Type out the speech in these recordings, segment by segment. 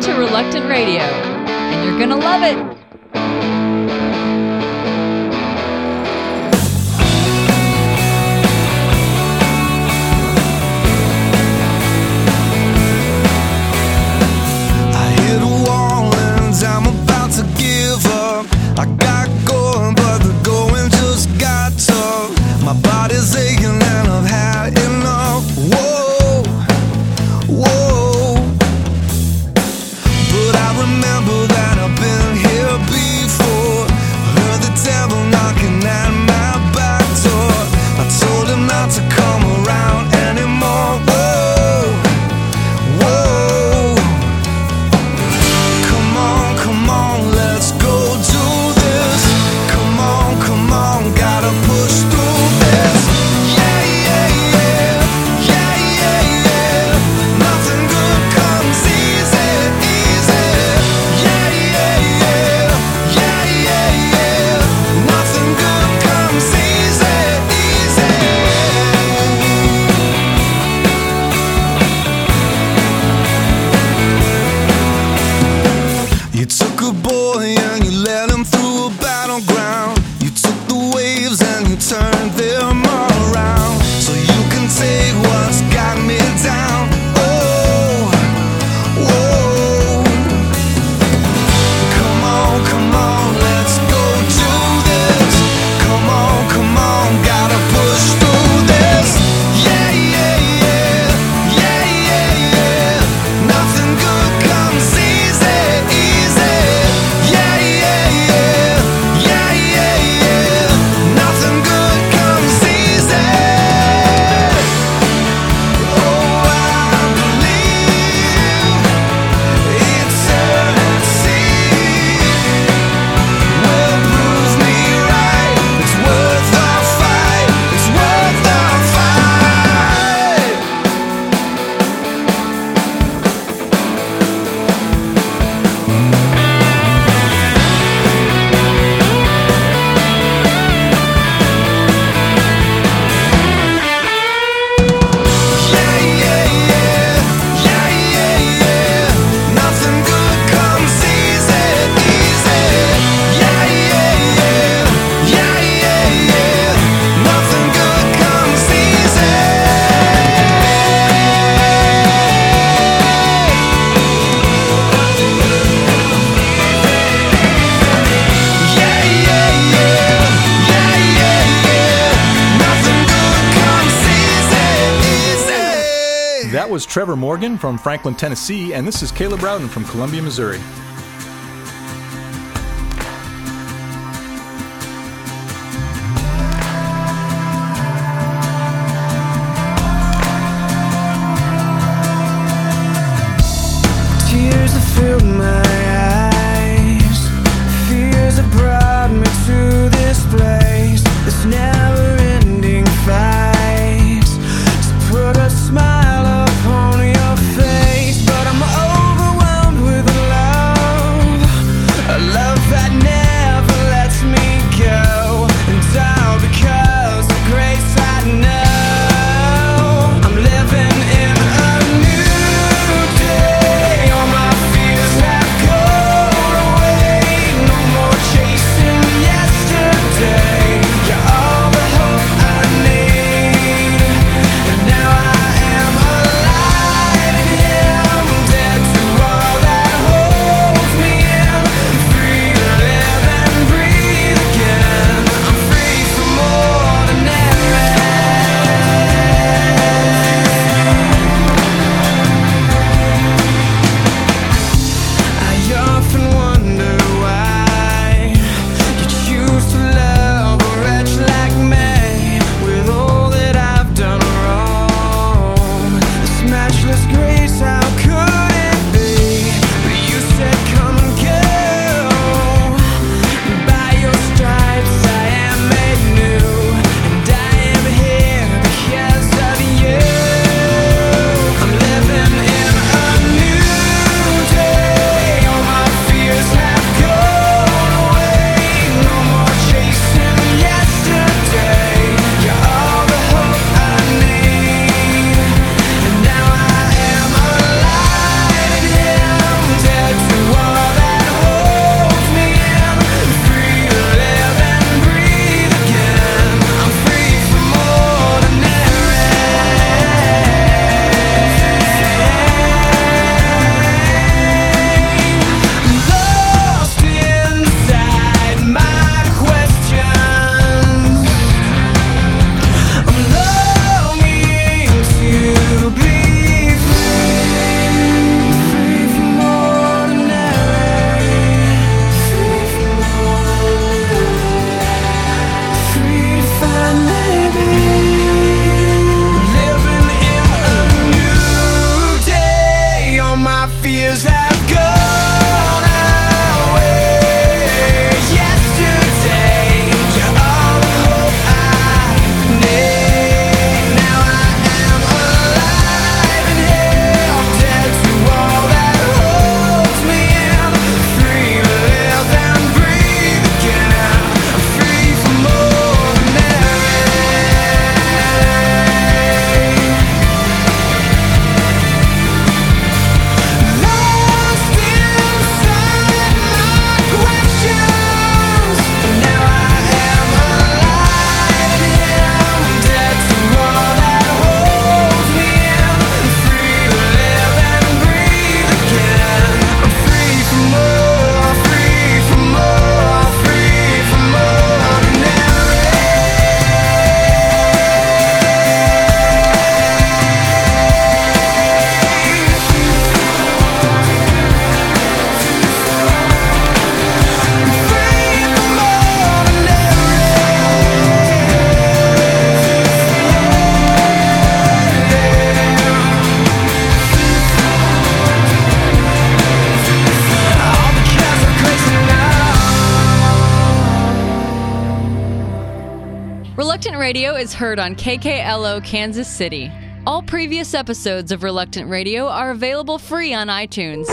to Reluctant Radio, and you're going to love it. is Trevor Morgan from Franklin, Tennessee, and this is Caleb Rowden from Columbia, Missouri. heard on KKLO Kansas City. All previous episodes of Reluctant Radio are available free on iTunes.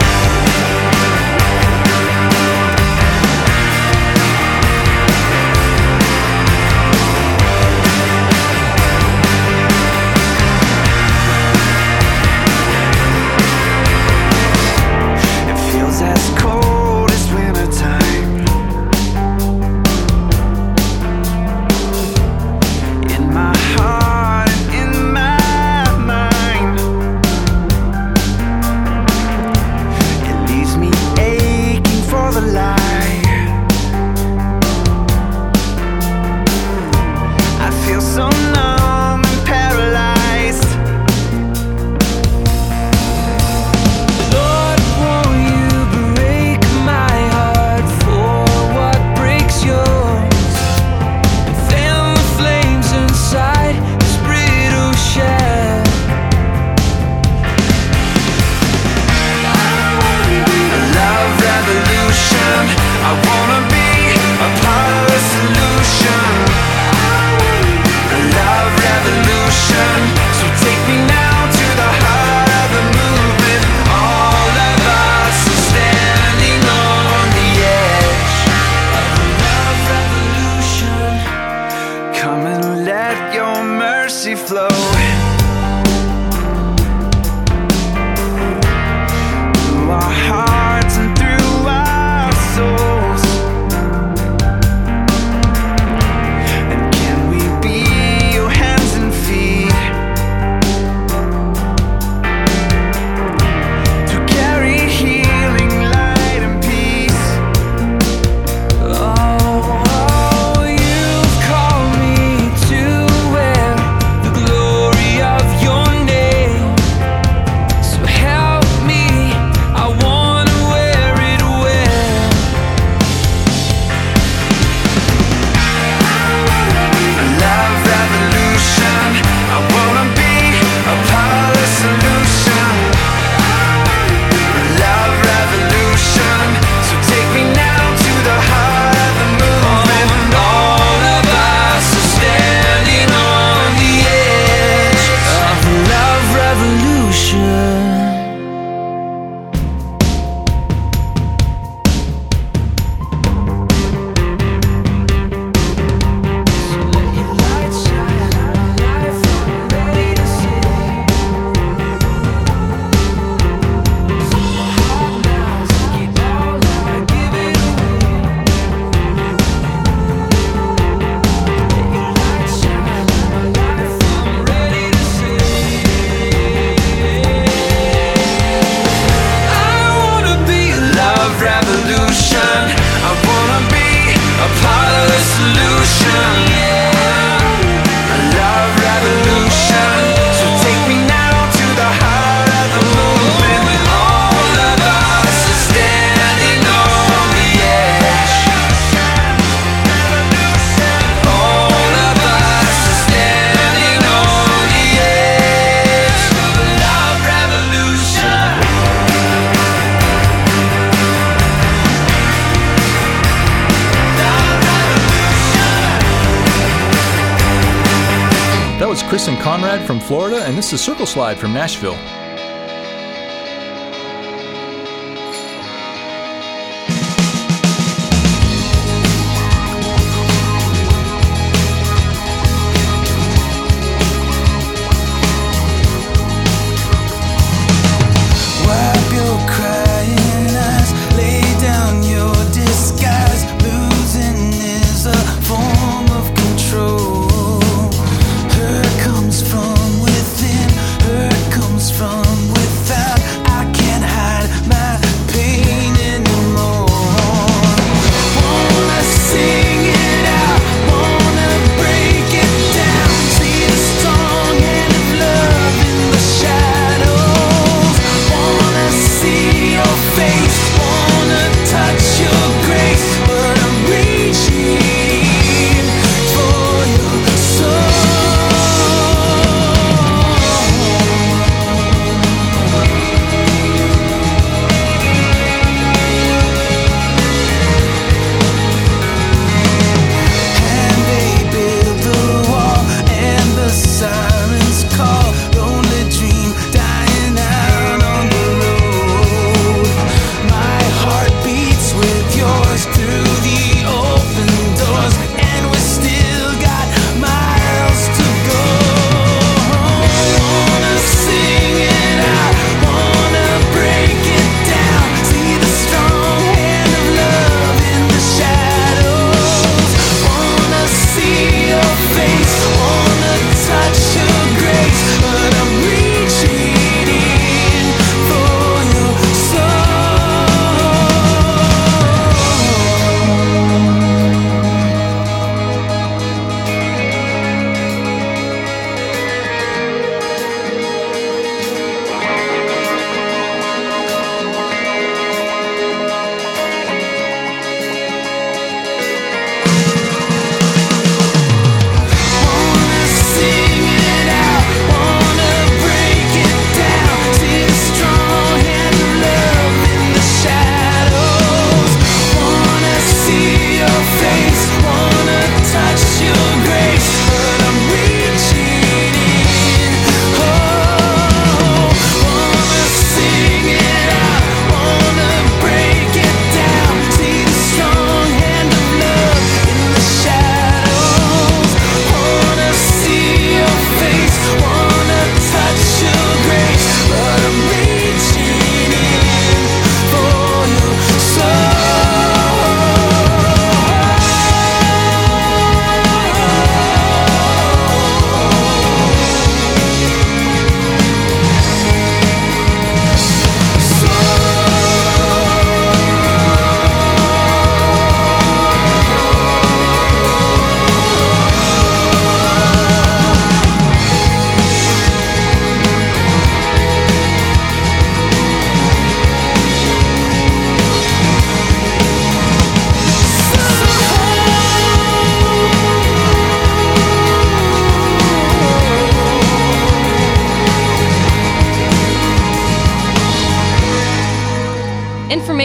from Florida, and this is Circle Slide from Nashville.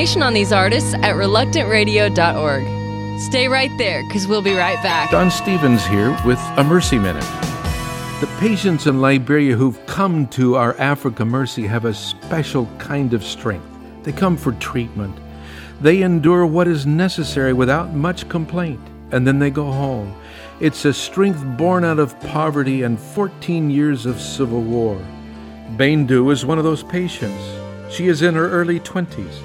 Information on these artists at reluctantradio.org. Stay right there, because we'll be right back. Don Stevens here with a Mercy Minute. The patients in Liberia who've come to our Africa Mercy have a special kind of strength. They come for treatment. They endure what is necessary without much complaint, and then they go home. It's a strength born out of poverty and 14 years of civil war. Baindu is one of those patients. She is in her early 20s.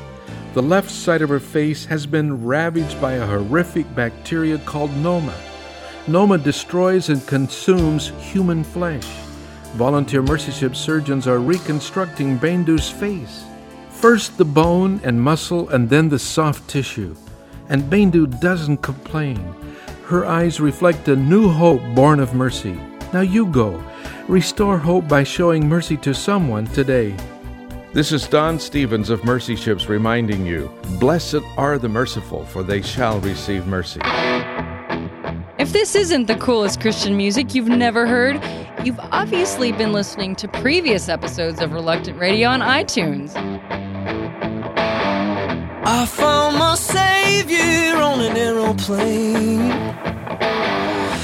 The left side of her face has been ravaged by a horrific bacteria called Noma. Noma destroys and consumes human flesh. Volunteer mercy ship surgeons are reconstructing Baindu's face. First the bone and muscle, and then the soft tissue. And Baindu doesn't complain. Her eyes reflect a new hope born of mercy. Now you go. Restore hope by showing mercy to someone today. This is Don Stevens of Mercy Ships reminding you Blessed are the merciful, for they shall receive mercy. If this isn't the coolest Christian music you've never heard, you've obviously been listening to previous episodes of Reluctant Radio on iTunes. I found my savior on an aeroplane.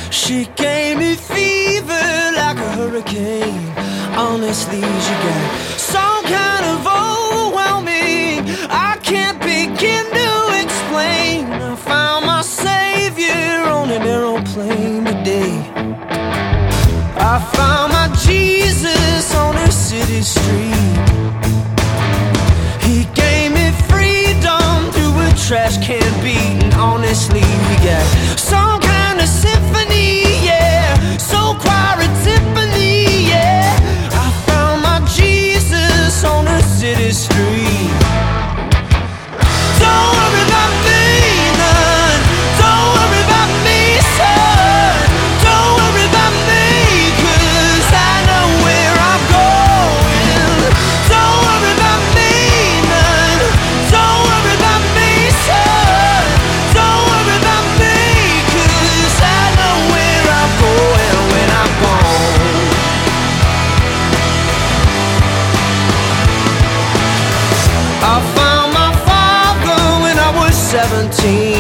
She gave me fever like a hurricane. Honestly, she got some kind of overwhelming. I can't begin to explain. I found my savior on an aeroplane today. I found my Jesus on a city street. He gave me freedom through a trash can beat. And honestly, we got some kind of symphony, yeah. So choir timpani, yeah. City street. Don't was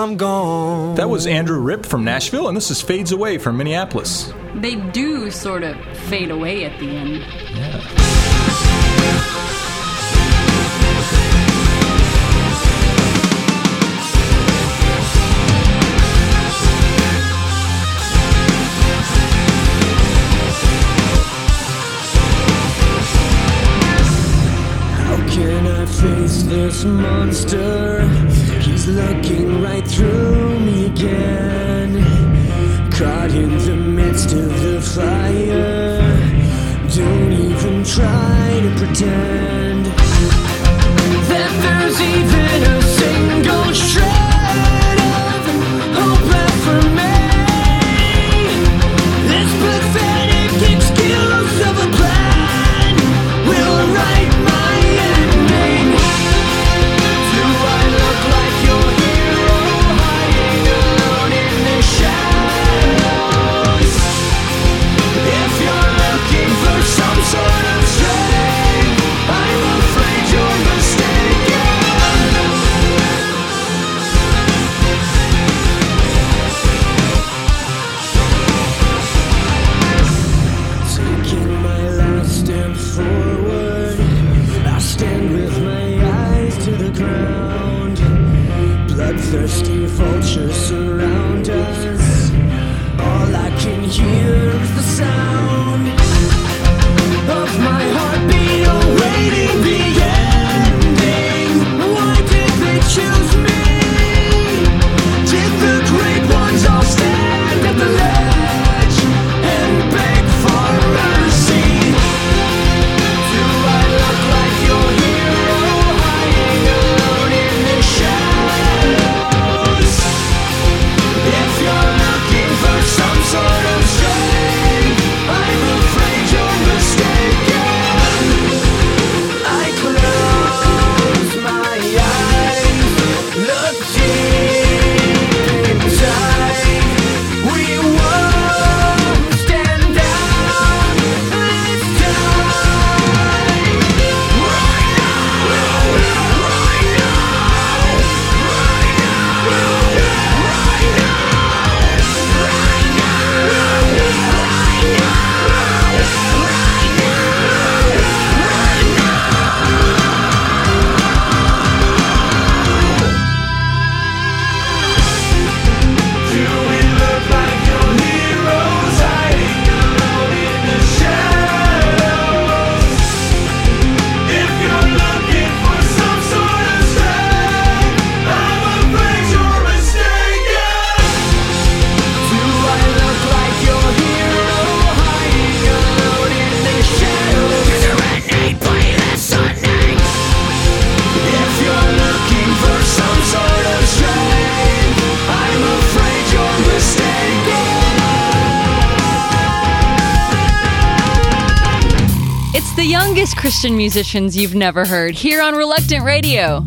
I'm gone. That was Andrew Rip from Nashville, and this is Fades Away from Minneapolis. They do sort of fade away at the end. How can I face this monster? Looking right through me again. Caught in the midst of the fire. Don't even try to pretend that there's even a single shred Christian musicians you've never heard here on Reluctant Radio.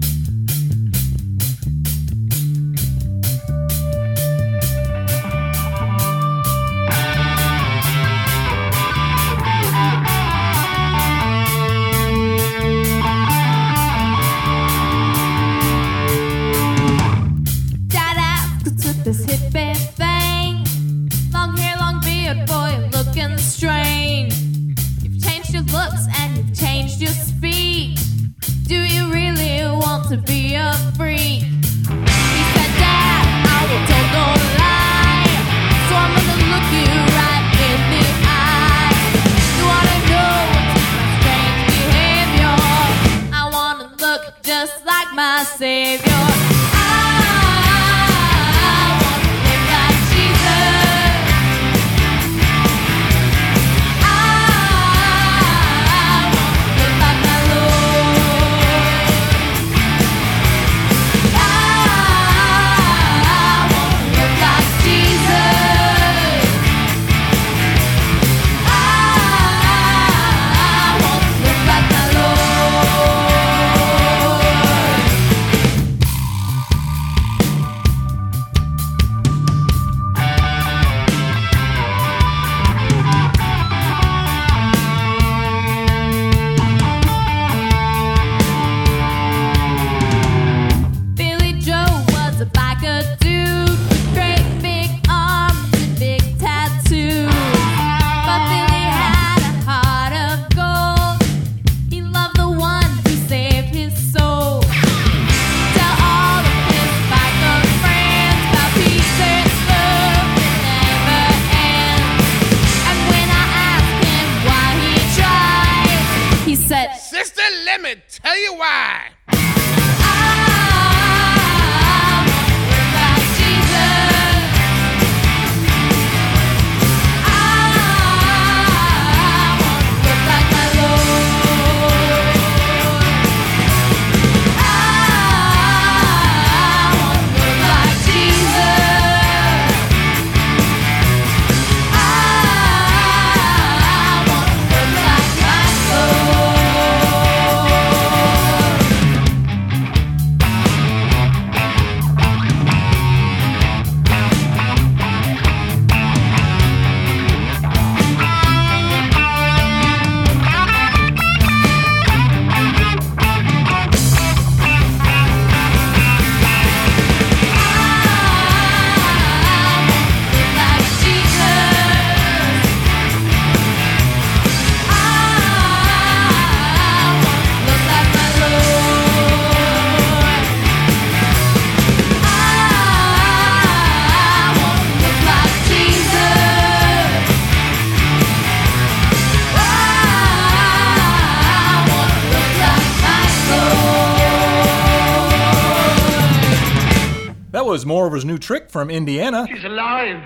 That was Moreover's new trick from Indiana. He's alive.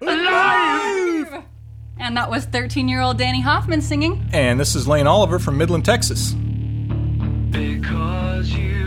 alive. And that was 13 year old Danny Hoffman singing. And this is Lane Oliver from Midland, Texas. Because you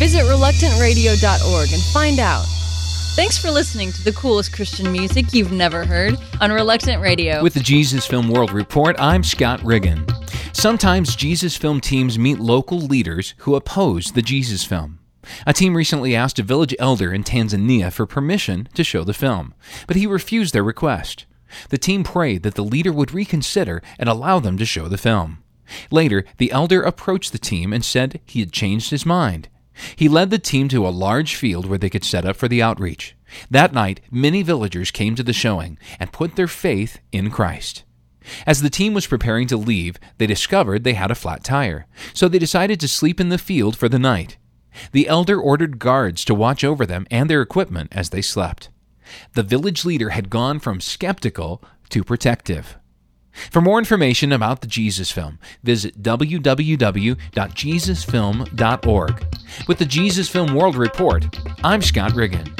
Visit reluctantradio.org and find out. Thanks for listening to the coolest Christian music you've never heard on Reluctant Radio. With the Jesus Film World Report, I'm Scott Riggin. Sometimes Jesus Film teams meet local leaders who oppose the Jesus film. A team recently asked a village elder in Tanzania for permission to show the film, but he refused their request. The team prayed that the leader would reconsider and allow them to show the film. Later, the elder approached the team and said he had changed his mind. He led the team to a large field where they could set up for the outreach. That night, many villagers came to the showing and put their faith in Christ. As the team was preparing to leave, they discovered they had a flat tire, so they decided to sleep in the field for the night. The elder ordered guards to watch over them and their equipment as they slept. The village leader had gone from skeptical to protective. For more information about the Jesus Film, visit www.jesusfilm.org. With the Jesus Film World Report, I'm Scott Riggin.